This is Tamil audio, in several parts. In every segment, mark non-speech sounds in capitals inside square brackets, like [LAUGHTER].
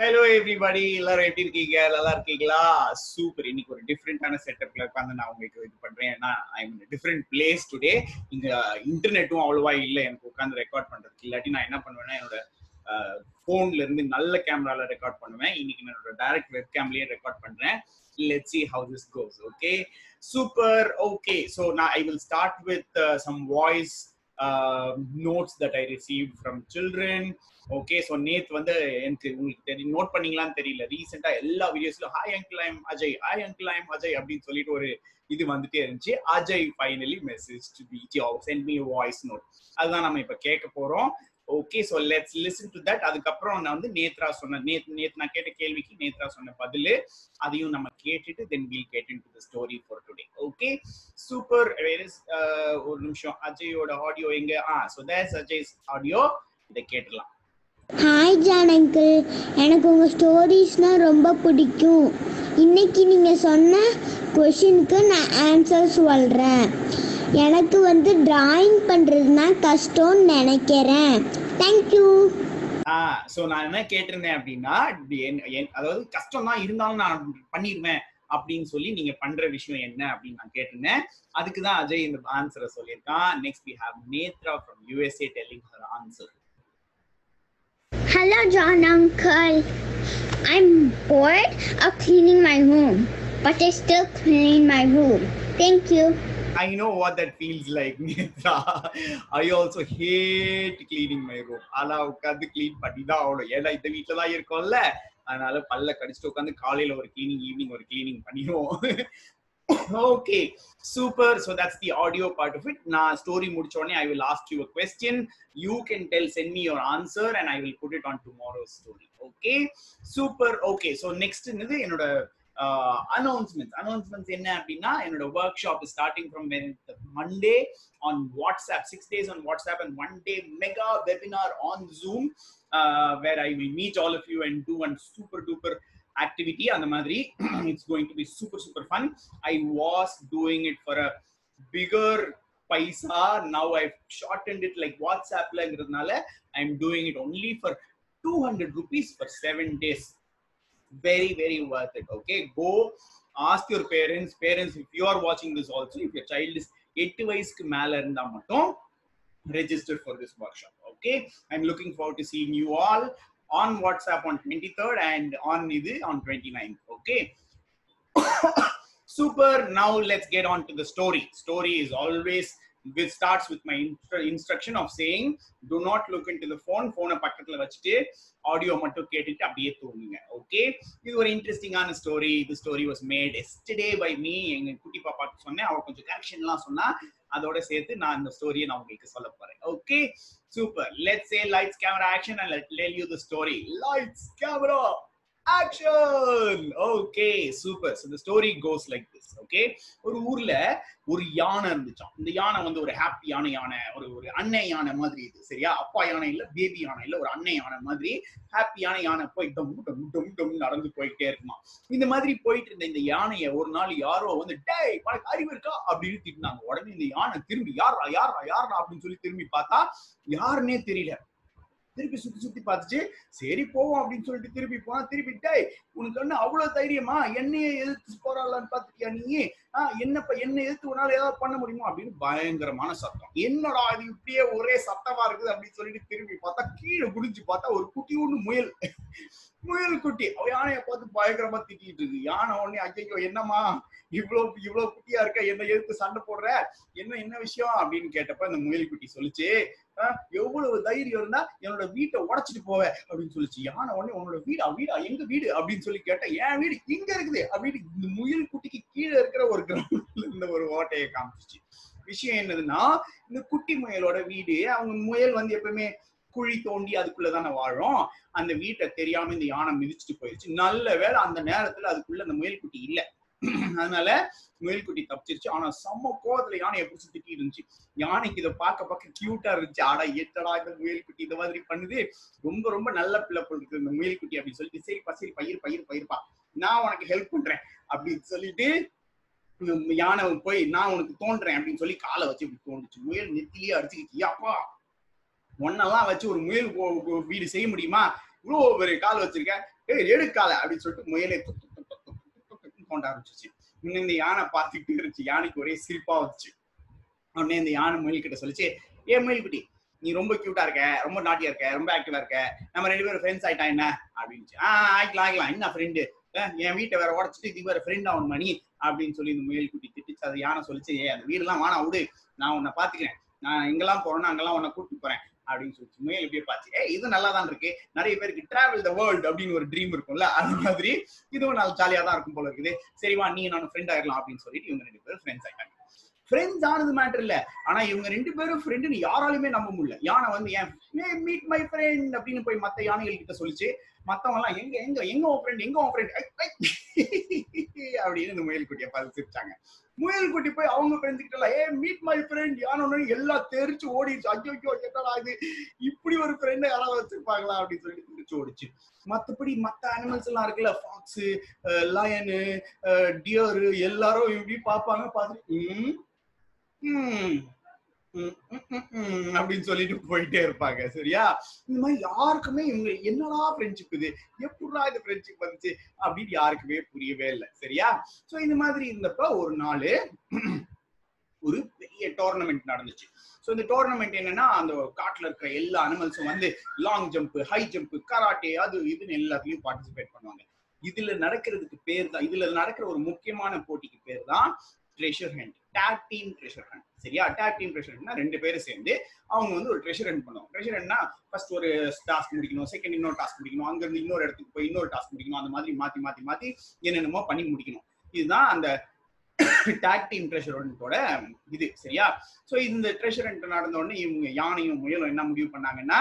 ஹலோ எவ்ரிபடி எல்லாரும் எப்படி இருக்கீங்க? நல்லா இருக்கீங்களா? சூப்பர் இன்னைக்கு ஒரு டிஃப்ரெண்டான செட்டப்ல உட்காந்து நான் உங்களுக்கு இது பண்றேன். ஏன்னா I mean different place today இங்க இன்டர்நெட்டும் அவ்வளவா இல்லை. எனக்கு உட்காந்து ரெக்கார்ட் பண்றதுக்கு. இல்லாட்டி நான் என்ன பண்ணுவேன்னா என்னோட ஃபோன்ல இருந்து நல்ல கேமரால ரெக்கார்ட் பண்ணுவேன். இன்னைக்கு நான் என்னோட டைரக்ட் வெப் கேம்லயே ரெக்கார்ட் பண்றேன். Let see how this goes okay super okay so நான் I will start with some voice notes that I receive from children okay so நேத்து வந்து எனக்கு உங்களுக்கு தெரியும் நோட் பண்ணீங்களான்னு தெரியல. ரீசெண்டா எல்லா வீடியோஸ்லயும் hi uncle I'm Ajay hi uncle I'm Ajay அப்படின்னு சொல்லிட்டு ஒரு இது வந்துட்டே இருந்துச்சு. Ajay finally message to be sent me voice note அதுதான் நம்ம இப்போ கேட்க போறோம். Okay so let's listen to that அதுக்கப்புறம் நான் வந்து நேத்ரா சொன்ன நேத் நேத் நான் கேட்ட கேள்விக்கு நேத்ரா சொன்ன பதில் அதையும் நம்ம கேட்டுட்டு then will get in to the story for today okay super ஒரு நிமிஷம். அஜயோட ஆடியோ எங்க? Ah so that's Ajay's audio இதை கேட்டுடலாம். ஹாய் ஜான் அங்கிள் எனக்கு உங்கள் ஸ்டோரிஸ்னால் ரொம்ப பிடிக்கும். இன்னைக்கு நீங்கள் சொன்ன கொஷினுக்கு நான் ஆன்சர் சொல்கிறேன் எனக்கு வந்து டிராயிங் பண்ணுறதுனா கஷ்டம்னு நினைக்கிறேன். தேங்க்யூ ஆ ஸோ நான் என்ன கேட்டிருந்தேன் அப்படின்னா என்- என்- அதாவது கஷ்டம் தான் இருந்தாலும் நான் பண்ணிடுவேன் அப்படின்னு சொல்லி நீங்க பண்ற விஷயம் என்ன அப்படின்னு நான் கேட்டிருந்தேன். அதுக்கு தான் அஜய் இந்த ஆன்சரை சொல்லியிருக்கான். Next we have Netra from USA telling her answer Hello, John Uncle. I'm bored of cleaning my room but I still clean my room thank you I know what that feels like, Nitra. I also hate cleaning my room. ஆனா உட்காந்து clean பண்ணி தான் ஆகணும் ஏன்னா இந்த வீட்டுல தான் இருக்கோம்ல அதனால பல்ல கடிச்சிட்டு உட்காந்து காலையில ஒரு கிளீனிங் ஈவினிங் ஒரு கிளீனிங் பண்ணிடுவோம் okay super so that's the audio part of it நான் ஸ்டோரி முடிச்ச உடனே I will ask you a question you can tell send me your answer and I will put it on tomorrow story okay super okay so next என்னோட அனௌன்ஸ்மெண்ட்ஸ் அனௌன்ஸ்மெண்ட்ஸ் என்ன அப்படின்னா என்னோட workshop starting from Monday on WhatsApp six days on WhatsApp and one day mega webinar on Zoom where I will meet all of you and two and super duper activity அந்த மாதிரி it's going to be super super fun I was doing it for a bigger price now I shortened it like வாட்ஸ்அப்லங்கிறதுனால I am doing it only for two hundred rupees for seven days very very worth it okay go ask your parents parents if you are watching this also if your child is 8 வயசுக்கு மேல இருந்தா மட்டும் register for this workshop okay i'm looking forward to seeing you all on whatsapp on 23rd and on இது on 29th okay [COUGHS] super now let's get on to the story story is always which starts with my instru- instruction of saying do not look into the phone phone பக்கத்துல வச்சுட்டு ஆடியோ மட்டும் கேட்டுட்டு அப்படியே தூங்குங்க ஓகே இது ஒரு இன்ட்ரெஸ்டிங்கான ஸ்டோரி இது story was made yesterday by me எங்க குட்டி பாப்பாக்கு சொன்னேன் அவ கொஞ்சம் கரெக்ஷன் எல்லாம் சொன்னா அதோட சேர்த்து நான் இந்த ஸ்டோரியை நான் உங்களுக்கு சொல்ல போறேன். Okay super let's say lights camera action and let tell you the story lights camera action okay super so story goes like this okay ஒரு ஊர்ல ஒரு யானை இருந்துச்சாம். இந்த யானை வந்து ஒரு ஹாப்பியான யானை ஒரு ஒரு அன்னை யானை மாதிரி இது சரியா? அப்பா யானை இல்ல பேபி யானை இல்ல ஒரு அன்னை யானை மாதிரி ஹாப்பியான யானை போய் டம் டம் டம் டம் நடந்து போயிட்டே இருக்குமா இந்த மாதிரி போயிட்டு இருந்த இந்த யானையை ஒரு நாள் யாரோ வந்து டேய் உனக்கு அறிவு இருக்கா? அப்படின்னு திட்டினாங்க. உடனே இந்த யானை திரும்பி யாரா யாரா யாரா அப்படின்னு சொல்லி திரும்பி பார்த்தா யாருன்னே தெரியல. திருப்பி சுத்தி சுத்தி பார்த்துச்சு. சரி போவோம் அப்படின்னு சொல்லிட்டு திருப்பி போனா திருப்பி டேய் உனக்கு என்ன அவ்வளவு தைரியமா? என்னையே எதிர்த்து போறாளான்னு பாத்துட்டியா நீ? ஆஹ் என்னப்ப என்ன எதிர்த்து உன்னால ஏதாவது பண்ண முடியுமா? அப்படின்னு பயங்கரமான சத்தம். என்னடா அது இப்படியே ஒரே சத்தமா இருக்குது? அப்படின்னு சொல்லிட்டு திரும்பி பார்த்தா கீழே குடிச்சு பார்த்தா ஒரு குட்டி ஒண்ணு முயல். முயல் குட்டி. அவ யானையை பார்த்து பயங்கரமா திட்டிட்டு இருக்கு. யானை உடனே ஐயோ என்னம்மா? இவ்வளவு இவ்வளவு குட்டியா இருக்க? என்ன எதிர்த்து சண்டை போடுற? என்ன என்ன விஷயம்? அப்படின்னு கேட்டப்ப அந்த முயல் குட்டி சொல்லுச்சு எவ்வளவு தைரியம் இருந்தா என்னோட வீட்டை உடைச்சிட்டு போவேன் அப்படின்னு சொல்லிச்சு. யானை உடனே உன்னோட வீடா? வீடா? எங்க வீடு? அப்படின்னு சொல்லி கேட்டா என் வீடு இங்க இருக்குது. அப்படின்னு இந்த முயல் குட்டிக்கு கீழே இருக்கிற ஒரு கிரவுண்ட்ல இருந்த ஒரு ஓட்டையை காமிச்சிச்சு. விஷயம் என்னதுன்னா இந்த குட்டி முயலோட வீடு அவங்க முயல் வந்து எப்பவுமே குழி தோண்டி அதுக்குள்ளதானே வாழும். அந்த வீட்டை தெரியாம இந்த யானை மிதிச்சுட்டு போயிடுச்சு நல்ல வேளை அந்த நேரத்துல அதுக்குள்ள அந்த முயல் குட்டி இல்லை. அதனால முயல் குட்டி தப்பிச்சிருச்சு. ஆனா செம்ம கோவத்துல யானையை பிடிச்சி திட்டி இருந்துச்சு. யானைக்கு இதை பார்க்க பார்க்க கியூட்டா இருந்துச்சு. ஆடா எட்டடா இந்த முயல்குட்டி இந்த மாதிரி பண்ணுது. ரொம்ப ரொம்ப நல்ல பிள்ளை போல் இந்த முயல்குட்டி அப்படின்னு சொல்லிட்டு சரிப்பா சரி பயிர் பயிர் பயிர்ப்பா நான் உனக்கு ஹெல்ப் பண்றேன் அப்படின்னு சொல்லிட்டு யானை போய் நான் உனக்கு தோன்றேன் அப்படின்னு சொல்லி காலை வச்சு இப்படி தோண்டுச்சு. முயல் நெத்திலேயே அடிச்சுக்கிச்சு. அப்பா ஒன்னெல்லாம் வச்சு ஒரு முயல் வீடு செய்ய முடியுமா? இவ்வளவு பெரிய கால் வச்சிருக்க. ஏய் எடுக்காத காலை அப்படின்னு சொல்லிட்டு முயலை துக் ஆரம்பிச்சிச்சு இன்னும் இந்த யானை பார்த்துக்கிட்டே இருந்துச்சு. யானைக்கு ஒரே சிரிப்பா வந்துச்சு. உடனே இந்த யானை மயில் கிட்ட சொல்லிச்சு ஏ மயில் குட்டி நீ ரொம்ப கியூட்டா இருக்க ரொம்ப நாட்டியா இருக்க ரொம்ப ஆக்டிவா இருக்க. நம்ம ரெண்டு பேரும் ஃப்ரெண்ட்ஸ் ஆயிட்டா என்ன? அப்படின்ச்சு ஆஹ் ஆயிக்கலாம் ஆயிக்கலாம். என்ன ஃப்ரெண்டு என் வீட்டை வேற உடச்சிட்டு இது வேற ஃப்ரெண்ட் ஆகணும் மணி. அப்படின்னு சொல்லி இந்த முயல் குட்டி திட்டிச்சு. அது யானை சொல்லிச்சு ஏ அந்த வீடுலாம் வானா விடு. நான் உன்னை பாத்துக்கிறேன் நான் எங்கெல்லாம் போறேன்னா அங்கெல்லாம் உன்னை கூட்டிட்டு போறேன். அப்படின்னு சொல்லிச்சு முயல் இப்படியே பார்த்து ஏ இது நல்லா தான் இருக்கு. நிறைய பேருக்கு டிராவல் த வேர்ல்ட் அப்படின்னு ஒரு ட்ரீம் இருக்கும்ல அந்த மாதிரி. இதுவும் நல்லா ஜாலியா தான் இருக்கும் போல இருக்குது. சரிவா நீ நான் ஃப்ரெண்ட் ஆயிடலாம் அப்படின்னு சொல்லிட்டு இவங்க ரெண்டு பேரும் ஃப்ரெண்ட்ஸ் ஆயிட்டாங்க. ஃப்ரெண்ட்ஸ் ஆனது மேட்டர் இல்ல. ஆனா இவங்க ரெண்டு பேரும் ஃப்ரெண்டுன்னு யாராலுமே நம்ப முடியல. யானை வந்து ஏன் மீட் மை ஃப்ரெண்ட் அப்படின்னு போய் மத்த யானைகள் கிட்ட சொல்லிச்சு. மத்தவங்க எல்லாம் எங்க எங்க எங்க உன் ஃப்ரெண்ட் எங்க உன் ஃப்ரெண்ட் [LAUGHS] அப்படின்னு இந்த முயல் குட்டியை முயல்குட்டி முயல் குட்டி போய் அவங்க ஃப்ரெண்ட்ஸ் கிட்ட ஏ மீட் மை ஃப்ரெண்ட் யானை எல்லாம் தெரிச்சு ஓடிடுச்சு. ஐயோ ஐயோ என்னடா இது? இப்படி ஒரு ஃப்ரெண்டை யாராவது வச்சிருப்பாங்களா? அப்படின்னு சொல்லி தெரிச்சு ஓடிச்சு. மத்தபடி மத்த அனிமல்ஸ் எல்லாம் இருக்குல்ல ஃபாக்ஸ் லயனு டியரு எல்லாரும் இப்படி பார்ப்பாங்க பார்த்துட்டு ம் அப்படின்னு சொல்லிட்டு போயிட்டே இருப்பாங்க. சரியா? இந்த மாதிரி யாருக்குமே இவங்க என்னடா ஃப்ரெண்ட்ஷிப் இது? எப்படா இது ஃப்ரெண்ட்ஷிப் வந்துச்சு? அப்படின்னு யாருக்குமே புரியவே இல்லை. சரியா? சோ இந்த மாதிரி இருந்தப்ப ஒரு நாள் ஒரு பெரிய டோர்னமெண்ட் நடந்துச்சு. ஸோ இந்த டோர்னமெண்ட் என்னன்னா அந்த காட்டில் இருக்கிற எல்லா அனிமல்ஸும் வந்து long jump high jump karate அது இதுன்னு எல்லாத்துலயும் பார்ட்டிசிபேட் பண்ணுவாங்க. இதுல நடக்கிறதுக்கு பேர் தான் இதுல நடக்கிற ஒரு முக்கியமான போட்டிக்கு பேர் தான் treasure hunt tag team treasure hunt சரியா? டேக் டீம் ட்ரெஷர் ரெண்டு பேரும் சேர்ந்து அவங்க வந்து ஒரு ட்ரெஷர் ரன் பண்ணுவாங்க. ட்ரெஷர் ரன்னா ஃபர்ஸ்ட் ஒரு டாஸ்க் முடிக்கணும் செகண்ட் இன்னொரு டாஸ்க் முடிக்கணும் அங்க இருந்து இன்னொரு இடத்துக்கு போய் இன்னொரு டாஸ்க் முடிக்கணும் அந்த மாதிரி மாத்தி மாத்தி மாத்தி என்னென்னமோ பண்ணி முடிக்கணும். இதுதான் அந்த டாக் டீம் ட்ரெஷரண்டோட இது சரியா? சோ இந்த ட்ரெஷரண்ட் நடந்த உடனே இவங்க யானையும் முயலும் என்ன முடிவு பண்ணாங்கன்னா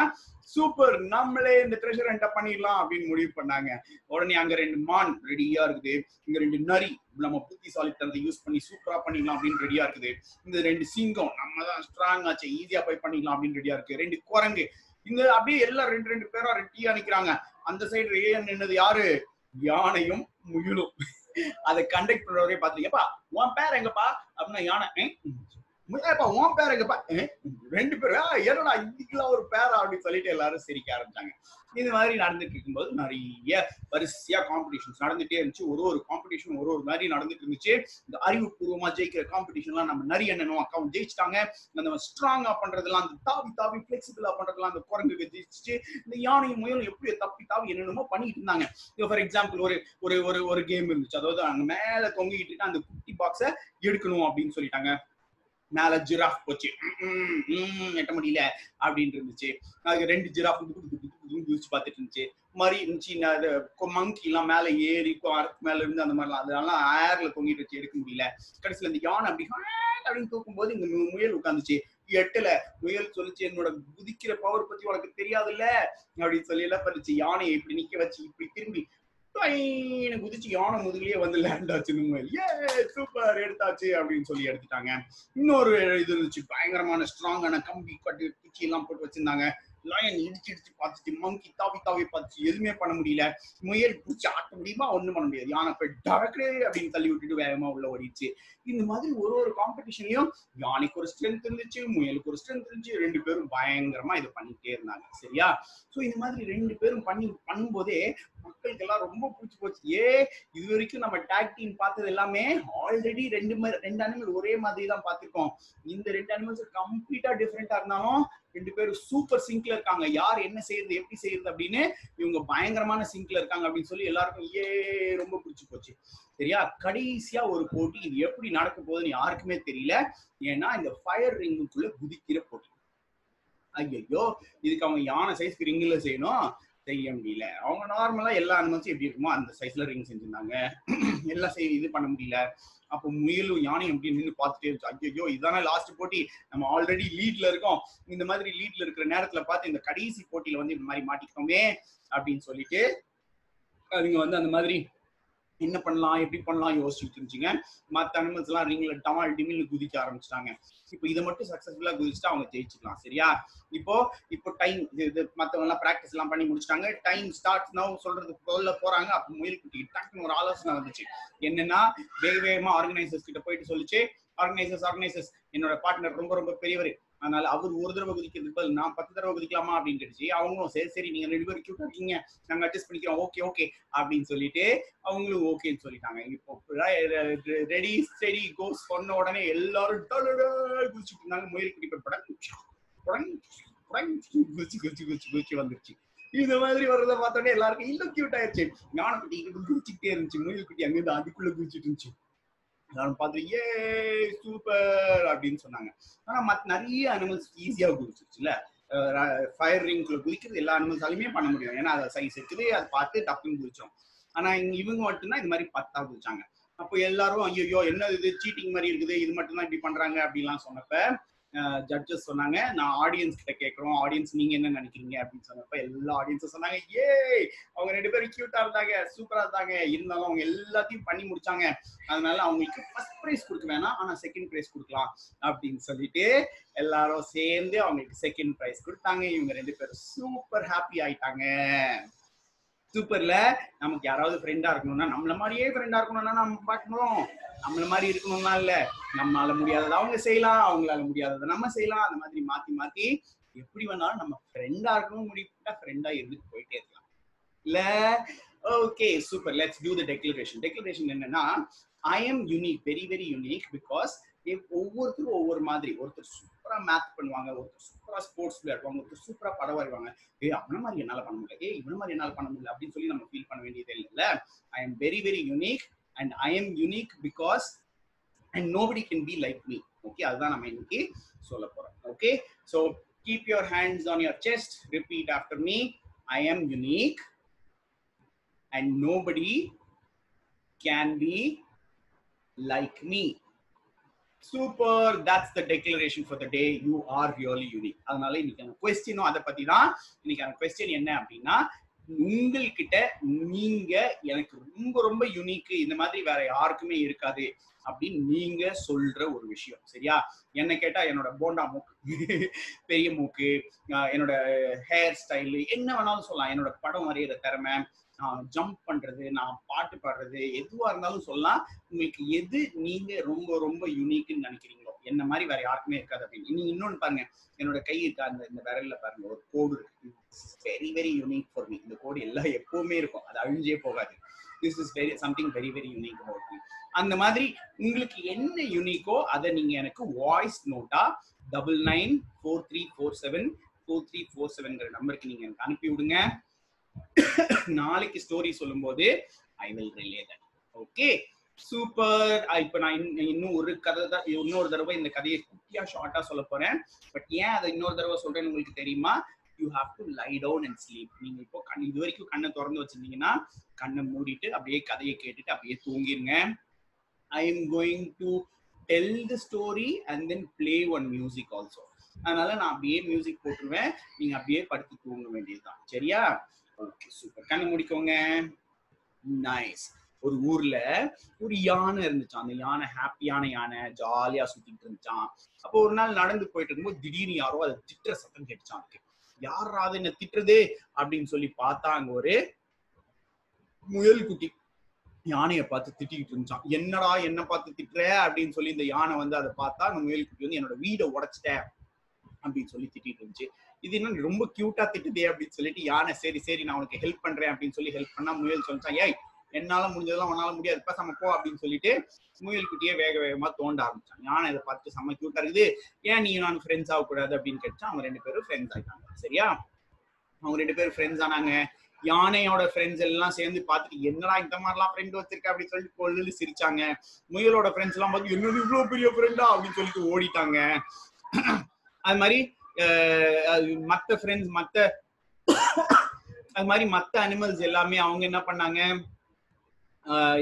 சூப்பர் நம்மளே இந்த ட்ரெஷரண்ட பண்ணிடலாம் அப்படின்னு முடிவு பண்ணாங்க. உடனே அங்க ரெண்டு மான் ரெடியா இருக்குது. இங்க ரெண்டு நரி நம்ம புத்திசாலித்தனத்தை யூஸ் பண்ணி சூப்பரா பண்ணிடலாம் அப்படின்னு ரெடியா இருக்குது. இந்த ரெண்டு சிங்கம் நம்ம தான் ஸ்ட்ராங் ஆச்சு ஈஸியா போய் பண்ணிடலாம் அப்படின்னு ரெடியா இருக்கு. ரெண்டு குரங்கு இந்த அப்படியே எல்லாம் ரெண்டு ரெண்டு பேரா ரெட்டியா நிக்கிறாங்க. அந்த சைடு ஏன் நின்னது யாரு? யானையும் முயலும். அதை கண்டக்ட் பண்றவரே பாத்தீங்கப்பா உன் பேர் எங்கப்பா? அப்படின்னா யானை. ஏப்பா உன் பேர் எங்கப்பா ரெண்டு பேரும் என்னடா இதுக்கெல்லாம் ஒரு பேரா? அப்படின்னு சொல்லிட்டு எல்லாரும் சிரிக்க ஆரம்பிச்சாங்க. இது மாதிரி நடந்துட்டு இருக்கும்போது நிறைய வரிசையா காம்படிஷன்ஸ் நடந்துட்டே இருந்துச்சு. ஒரு ஒரு காம்படிஷன் ஒரு ஒரு மாதிரி நடந்துட்டு இருந்துச்சு. இந்த அறிவுபூர்வமா ஜெயிக்கிற காம்படிஷன்லாம் நம்ம நிறைய என்னனும் அக்காவும் ஜெயிச்சிட்டாங்க. அந்த ஸ்ட்ராங்கா பண்றதெல்லாம் அந்த தாவி தாவி பிளெக்சிபிளா பண்றதெல்லாம் அந்த குரங்கு ஜெயிச்சிச்சு. இந்த யானை முயலும் எப்படி தப்பி தாவி என்னென்னமோ பண்ணிட்டு இருந்தாங்க. ஃபார் எக்ஸாம்பிள் ஒரு ஒரு ஒரு ஒரு கேம் இருந்துச்சு. அதாவது அங்க மேல தொங்கிட்டு இருக்க அந்த குட்டி பாக்ஸை எடுக்கணும் அப்படின்னு சொல்லிட்டாங்க. மேல ஜிராஃப் போச்சு. எட்ட முடியல அப்படின்னு இருந்துச்சு. அதுக்கு ரெண்டு ஜிராஃப் குதிச்சு பார்த்துட்டு இருந்துச்சு. மாதிரி இருந்துச்சு மங்கி எல்லாம் மேல ஏறி அரக்கு மேல இருந்து அந்த மாதிரிலாம் அதெல்லாம் ஏர்ல தொங்கிட்டு வச்சு எடுக்க முடியல. கடைசியில இந்த யானை அப்படி அப்படின்னு தூக்கும் போது இங்க முயல் உட்காந்துச்சு எட்டுல முயல் சொல்லிச்சு என்னோட குதிக்கிற பவர் பத்தி உனக்கு தெரியாதுல்ல? அப்படின்னு சொல்லி எல்லாம் பண்ணிச்சு? யானையை இப்படி நிக்க வச்சு இப்படி திரும்பி குதிச்சு யானை முதுகிலேயே வந்து லேண்ட் ஆச்சு ஏ சூப்பர் எடுத்தாச்சு அப்படின்னு சொல்லி எடுத்துட்டாங்க. இன்னொரு இது இருந்துச்சு. பயங்கரமான ஸ்ட்ராங்கான கம்பி கட்டு குச்சி எல்லாம் போட்டு வச்சிருந்தாங்க. லயன் இடிச்சு இடிச்சு பார்த்துச்சு மங்கி தாவி தாவி பார்த்துச்சு எதுவுமே பண்ண முடியல. முயல் பிடிச்சி ஆட்ட முடியுமா? ஒண்ணும் பண்ண முடியாது. யானை போய் டரக்கே அப்படின்னு தள்ளி விட்டுட்டு வேகமா உள்ள ஓடிடுச்சு. இந்த மாதிரி ஒரு ஒரு காம்படிஷன்லயும் யானைக்கு ஒரு ஸ்ட்ரென்த் இருந்துச்சு முயலுக்கு ஒரு ஸ்ட்ரென்த் இருந்துச்சு. ரெண்டு பேரும் பயங்கரமா இதை பண்ணிட்டே இருந்தாங்க. சரியா? சோ இந்த மாதிரி ரெண்டு பேரும் பண்ணி பண்ணும்போதே மக்களுக்கு எல்லாம் ரொம்ப பிடிச்சி போச்சு. ஏ இது வரைக்கும் நம்ம டாக் டீம் பார்த்தது எல்லாமே ஆல்ரெடி ரெண்டு மாதிரி ரெண்டு அனிமல் ஒரே மாதிரி தான் பார்த்துருக்கோம். இந்த ரெண்டு அனிமல்ஸ் கம்ப்ளீட்டா டிஃப்ரெண்டா இருந்தாலும் ரெண்டு பேரும் சூப்பர் சிங்க்ல இருக்காங்க. யார் என்ன செய்யறது எப்படி செய்யறது அப்படின்னு இவங்க பயங்கரமான சிங்க்ல இருக்காங்க அப்படின்னு சொல்லி எல்லாருக்கும் ஏ ரொம்ப பிடிச்சி போச்சு. சரியா? கடைசியா ஒரு போட்டி இது எப்படி நடக்க போகுதுன்னு யாருக்குமே தெரியல. ஏன்னா இந்த ஃபயர் ரிங்குக்குள்ள குதிக்கிற போட்டி. ஐயோ இதுக்கு அவங்க யானை சைஸ்க்கு ரிங்கில் செய்யணும்? செய்ய முடியல. அவங்க நார்மலா எல்லா அனிமல்ஸும் எப்படி இருக்குமோ அந்த சைஸ்ல ரிங் செஞ்சிருந்தாங்க. [CLEARS THROAT] எல்லாம் செய் இது பண்ண முடியல. அப்போ முயலும் யானையும் அப்படி நின்று பார்த்துட்டே இருந்துச்சு. ஐயோ இதுதானே லாஸ்ட் போட்டி. நம்ம ஆல்ரெடி லீட்ல இருக்கோம். இந்த மாதிரி லீட்ல இருக்கிற நேரத்துல பார்த்து இந்த கடைசி போட்டியில வந்து இந்த மாதிரி மாட்டிக்கிட்டோமே அப்படின்னு சொல்லிட்டு அதுங்க வந்து அந்த மாதிரி என்ன பண்ணலாம் எப்படி பண்ணலாம் யோசிச்சுட்டு இருந்துச்சுங்க. மற்ற அனிமல்ஸ் எல்லாம் ரிங்ல டமால் டிமில்னு குதிக்க ஆரம்பிச்சிட்டாங்க. இப்போ இதை மட்டும் சக்சஸ்ஃபுல்லா குதிச்சுட்டு அவங்க ஜெயிச்சுக்கலாம். சரியா? இப்போ இப்போ டைம் இது மற்றவங்க எல்லாம் எல்லாம் பண்ணி முடிச்சிட்டாங்க. டைம் ஸ்டார்ட் நான் சொல்றது சொல்ல போறாங்க. அப்ப முயல் குட்டி டக்குன்னு ஒரு ஆலோசனை வந்துச்சு. என்னன்னா வேக வேகமா ஆர்கனைசர்ஸ் கிட்ட போயிட்டு சொல்லிச்சு. ஆர்கனைசர்ஸ் ஆர்கனைசர்ஸ் என்னோட பார்ட்னர் ரொம்ப ரொம்ப பெரியவர். அதனால அவர் ஒரு தடவை குதிக்கிறது பதில் நான் பத்து தடவை குதிக்கலாமா? அப்படின்னு கேட்டுச்சு அவங்களும் சரி சரி நீங்க ரெண்டு பேரும் கியூட்டா இருக்கீங்க. நாங்க அட்ஜஸ்ட் பண்ணிக்கிறோம். ஓகே ஓகே அப்படின்னு சொல்லிட்டு அவங்களும் ஓகேன்னு சொல்லிட்டாங்க. இப்போ ரெடி ஸ்டெடி கோ சொன்ன உடனே எல்லாரும் குதிச்சுட்டு இருந்தாங்க. முயல் குடி படம் குதிச்சு குதிச்சு குதிச்சு குதிச்சு வந்துருச்சு. இந்த மாதிரி வர்றத பார்த்தோன்னே எல்லாருக்கும் இன்னும் கியூட் ஆயிடுச்சு ஞானம் குட்டி இங்கிட்டு குதிச்சுக்கிட்டே இருந்துச்சு. முயல் குட்டி அங்கிருந்து அதுக்குள்ள குதிச்சுட்டு இருந்துச்சு. எல்லாரும் பார்த்துட்டு ஏ சூப்பர்! அப்படின்னு சொன்னாங்க. ஆனா மத் நிறைய அனிமல்ஸ் ஈஸியா குதிச்சிருச்சுல ஃபயர் ரிங்க்ல குதிக்கிறது எல்லா அனிமல்ஸாலுமே பண்ண முடியும். ஏன்னா அதை சைஸ் இருக்குது அதை பார்த்து டப்புன்னு குதிச்சோம். ஆனா இங்க இவங்க மட்டும்தான் இது மாதிரி பத்தா குதிச்சாங்க. அப்போ எல்லாரும் ஐயோ என்ன இது? சீட்டிங் மாதிரி இருக்குது. இது மட்டும் தான் இப்படி பண்றாங்க அப்படின்லாம் சொன்னப்ப ஜட்ஜஸ் சொன்னாங்க நான் ஆடியன்ஸ் கிட்ட கேட்கறோம். ஆடியன்ஸ் நீங்க என்ன நினைக்கிறீங்க? அப்படின்னு சொன்னப்ப எல்லா ஆடியன்ஸும் சொன்னாங்க ஏ அவங்க ரெண்டு பேரும் கியூட்டா இருந்தாங்க சூப்பரா இருந்தாங்க. இருந்தாலும் அவங்க எல்லாத்தையும் பண்ணி முடிச்சாங்க. அதனால அவங்களுக்கு ஃபர்ஸ்ட் ப்ரைஸ் கொடுக்க வேணாம். ஆனா செகண்ட் ப்ரைஸ் கொடுக்கலாம். அப்படின்னு சொல்லிட்டு எல்லாரும் சேர்ந்து அவங்களுக்கு செகண்ட் ப்ரைஸ் கொடுத்தாங்க. இவங்க ரெண்டு பேரும் சூப்பர் ஹாப்பி ஆயிட்டாங்க. சூப்பர்ல நமக்கு யாராவது ஃப்ரெண்டா இருக்கணும்னா நம்மள மாதிரியே ஃப்ரெண்டா இருக்கணும்னா நம்ம பார்க்கணும் நம்மள மாதிரி இருக்கணும்னா இல்ல நம்மளால முடியாததை அவங்க செய்யலாம் அவங்களால முடியாததை நம்ம செய்யலாம். அந்த மாதிரி மாத்தி மாத்தி எப்படி வேணாலும் நம்ம ஃப்ரெண்டா இருக்கணும் முடிவுட்டா ஃப்ரெண்டா இருந்துட்டு போயிட்டே இருக்கலாம். இல்ல okay super let's do the declaration declaration என்னன்னா I am unique very very unique because ஒவ்வொருத்தரும் ஒவ்வொரு மாதிரி ஒருத்தர் சூப்பரா மேத் பண்ணுவாங்க ஒருத்தர் சூப்பரா ஸ்போர்ட்ஸ் அவங்க ஒருத்தர் சூப்பரா படம் வருவாங்க. ஏ அவன மாதிரி என்னால பண்ண முடியல. ஏ இவன மாதிரி என்னால பண்ண முடியல. அப்படின்னு சொல்லி நம்ம ஃபீல் பண்ண வேண்டியது இல்லைல்ல. I am very very unique and I am unique because and nobody can be like me okay அதுதான் நம்ம இன்னைக்கு சொல்ல போறோம். Okay so keep your hands on your chest repeat after me I am unique and nobody can be like me super that's the declaration for the day you are really unique அதனால இன்னைக்கான கொஸ்டினும் அதை பத்தி தான் இன்னைக்கான கொஸ்டின் என்ன அப்படின்னா உங்கள்கிட்ட நீங்க எனக்கு ரொம்ப ரொம்ப யூனிக் இந்த மாதிரி வேற யாருக்குமே இருக்காது அப்படின்னு நீங்க சொல்ற ஒரு விஷயம். சரியா? என்ன கேட்டா என்னோட போண்டா மூக்கு பெரிய மூக்கு என்னோட ஹேர் ஸ்டைலு என்ன வேணாலும் சொல்லலாம். என்னோட படம் வரைகிற திறமை ஜம்ப் பண்றது நான் பாட்டு பாடுறது எதுவா இருந்தாலும் சொல்லலாம். உங்களுக்கு எது நீங்க ரொம்ப ரொம்ப யூனிக்னு நினைக்கிறீங்களோ என்ன மாதிரி வேற யாருக்குமே இருக்காது அப்படின்னு. நீங்க இன்னொன்னு பாருங்க. என்னோட கை இருக்கா அந்த இந்த விரல்ல பாருங்க. ஒரு கோடு இருக்கு. Very very unique for me இந்த கோடு எல்லாம் எப்பவுமே இருக்கும். அது அழிஞ்சே போகாது. This is very something very very unique about me அந்த மாதிரி உங்களுக்கு என்ன யூனிக்கோ அதை நீங்க எனக்கு voice NOTA double nine four three four seven four three four செவன்ங்கிற நம்பருக்கு நீங்க எனக்கு அனுப்பி விடுங்க நாளைக்கு ஸ்டோரி சொல்லும் போது I will relay that okay super இப்ப நான் இன்னும் ஒரு கதை தான் இன்னொரு தடவை இந்த கதையை குட்டியா ஷார்ட்டா சொல்ல போறேன். பட் ஏன் அதை இன்னொரு தடவை சொல்றேன்னு உங்களுக்கு தெரியுமா? You have to lie down and sleep நீங்க இப்போ கண் இது வரைக்கும் கண்ணை திறந்து வச்சிருந்தீங்கன்னா கண்ணை மூடிட்டு அப்படியே கதையை கேட்டுட்டு அப்படியே தூங்கிருங்க. I am going to tell the story and then play one music also அதனால நான் அப்படியே மியூசிக் போட்டுருவேன். நீங்க அப்படியே படுத்து தூங்க வேண்டியதுதான். சரியா? சூப்பர் கண்ணு முடிக்கோங்க. நைஸ் ஒரு ஊர்ல ஒரு யானை இருந்துச்சான் அந்த யானை ஹாப்பியான யானை ஜாலியா சுத்திட்டு இருந்துச்சான் அப்போ ஒரு நாள் நடந்து போயிட்டு இருக்கும்போது திடீர்னு யாரோ அதை திட்டுற சத்தம் கேட்டுச்சான் அதுக்கு யாராவது என்ன திட்டுறது? அப்படின்னு சொல்லி பார்த்தா அங்க ஒரு முயல் குட்டி யானையை பார்த்து திட்டிக்கிட்டு இருந்துச்சான் என்னடா என்ன பார்த்து திட்டுற? அப்படின்னு சொல்லி இந்த யானை வந்து அதை பார்த்தா அந்த முயல் குட்டி வந்து என்னோட வீடை உடைச்சிட்டேன். அப்படின்னு சொல்லி திட்டிட்டு இருந்துச்சு. இது என்ன ரொம்ப கியூட்டா திட்டுதே அப்படின்னு சொல்லிட்டு யானை சரி சரி நான் உனக்கு ஹெல்ப் பண்றேன் அப்படின்னு சொல்லி ஹெல்ப் பண்ணா முயல் சொல்லிச்சான் ஏய் என்னால முடிஞ்சதெல்லாம் உன்னால முடியாது. பேசாம போ அப்படின்னு சொல்லிட்டு முயல் குட்டியே வேக வேகமா தோண்ட ஆரம்பிச்சான். யானை இதை பார்த்து செம்ம கியூட்டா இருக்குது. ஏன் நீ நான் ஃப்ரெண்ட்ஸ் ஆகக்கூடாது அப்படின்னு கேட்டா அவங்க ரெண்டு பேரும் ஃப்ரெண்ட்ஸ் ஆகிட்டாங்க சரியா? அவங்க ரெண்டு பேரும் ஃப்ரெண்ட்ஸ் ஆனாங்க. யானையோட ஃப்ரெண்ட்ஸ் எல்லாம் சேர்ந்து பார்த்துட்டு என்னடா இந்த மாதிரிலாம் ஃப்ரெண்ட் வச்சிருக்க? அப்படின்னு சொல்லிட்டு கொள்ளு சிரிச்சாங்க. முயலோட ஃப்ரெண்ட்ஸ் எல்லாம் பார்த்து என்னது இவ்வளவு பெரிய ஃப்ரெண்டா அப்படின்னு சொல்லிட்டு ஓடிட்டாங்க. அது மாதிரி மத்த ஃப்ரெண்ட்ஸ் மத்த அது மாதிரி மத்த அனிமல்ஸ் எல்லாமே அவங்க என்ன பண்ணாங்க?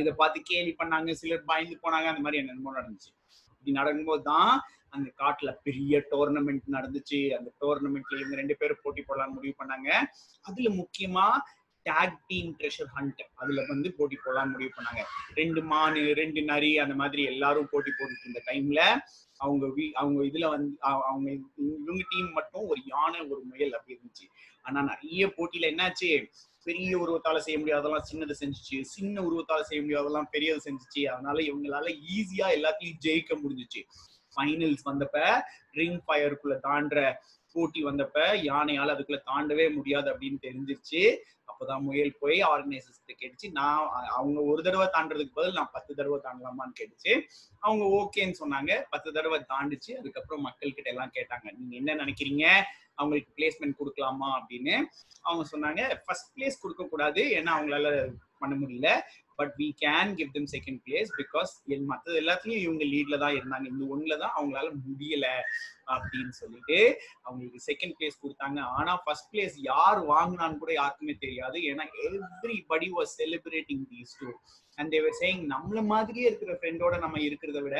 இதை பார்த்து கேலி பண்ணாங்க சிலர் பயந்து போனாங்க அந்த மாதிரி என்னென்னமோ நடந்துச்சு. இப்படி நடக்கும்போது தான் அந்த காட்டுல பெரிய டோர்னமெண்ட் நடந்துச்சு. அந்த டோர்னமெண்ட்ல இவங்க ரெண்டு பேரும் போட்டி போடலாம்னு முடிவு பண்ணாங்க. அதுல முக்கியமா டேக் டீம் ட்ரெஷர் ஹண்ட் அதுல வந்து போட்டி போடலாம் முடிவு பண்ணாங்க. ரெண்டு மானு ரெண்டு நரி அந்த மாதிரி எல்லாரும் போட்டி போட்டுட்டு இருந்த டைம்ல அவங்க வீ அவங்க இதுல வந்து அவங்க இவங்க டீம் மட்டும் ஒரு யானை ஒரு முயல் அப்படி இருந்துச்சு. ஆனா நிறைய போட்டியில என்னாச்சு? பெரிய உருவத்தால செய்ய முடியாதெல்லாம் சின்னதை செஞ்சுச்சு. சின்ன உருவத்தால செய்ய முடியாதெல்லாம் பெரியதை செஞ்சுச்சு. அதனால இவங்களால ஈஸியா எல்லாத்தையும் ஜெயிக்க முடிஞ்சிச்சு. ஃபைனல்ஸ் வந்தப்ப ரிங் ஃபயருக்குள்ள தாண்டுற போட்டி வந்தப்ப யானையால அதுக்குள்ள தாண்டவே முடியாது அப்படின்னு தெரிஞ்சிருச்சு. அப்பதான் முயல் போய் ஆர்கனைசர்ஸ்கிட்ட கேட்டுச்சு. நான் அவங்க ஒரு தடவை தாண்டதுக்கு பதில் நான் பத்து தடவை தாண்டலாமான்னு கேட்டுச்சு. அவங்க ஓகேன்னு சொன்னாங்க. பத்து தடவை தாண்டிச்சு. அதுக்கப்புறம் மக்கள் கிட்ட எல்லாம் கேட்டாங்க. நீங்க என்ன நினைக்கிறீங்க? அவங்களுக்கு பிளேஸ்மெண்ட் கொடுக்கலாமா அப்படின்னு அவங்க சொன்னாங்க. ஃபர்ஸ்ட் பிளேஸ் கொடுக்க கூடாது ஏன்னா அவங்களால பண்ண முடியல. But we can give them second place because மற்றது எல்லாத்துலயும் இவங்க லீட்ல தான் இருந்தாங்க. இந்த ஒண்ணுல தான் அவங்களால முடியல அப்படின்னு சொல்லிட்டு அவங்களுக்கு செகண்ட் பிளேஸ் கொடுத்தாங்க. ஆனா ஃபர்ஸ்ட் பிளேஸ் யார் வாங்கினான்னு கூட யாருக்குமே தெரியாது. ஏன்னா everybody was celebrating these two and they were saying நம்மள மாதிரியே இருக்கிற ஃப்ரெண்டோட நம்ம இருக்கிறத விட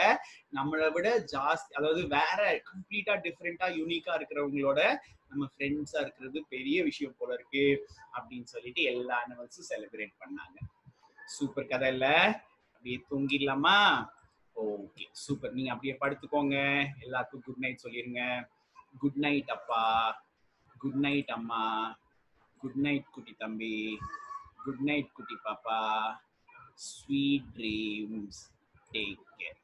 நம்மளை விட ஜாஸ்தி அதாவது வேற கம்ப்ளீட்டா டிஃப்ரெண்டா யூனிக்கா இருக்கிறவங்களோட நம்ம ஃப்ரெண்ட்ஸா இருக்கிறது பெரிய விஷயம் போல இருக்கு அப்படின்னு சொல்லிட்டு எல்லா அனிமல்ஸும் செலிப்ரேட் பண்ணாங்க. சூப்பர் கதை இல்ல? அப்படியே தூங்கிடலாமா? ஓகே சூப்பர் நீங்க அப்படியே படுத்துக்கோங்க. எல்லாருக்கும் குட் நைட் சொல்லிருங்க. குட் நைட் அப்பா. குட் நைட் அம்மா. குட் நைட் குட்டி தம்பி. குட் நைட் குட்டி பாப்பா. sweet dreams. Take care.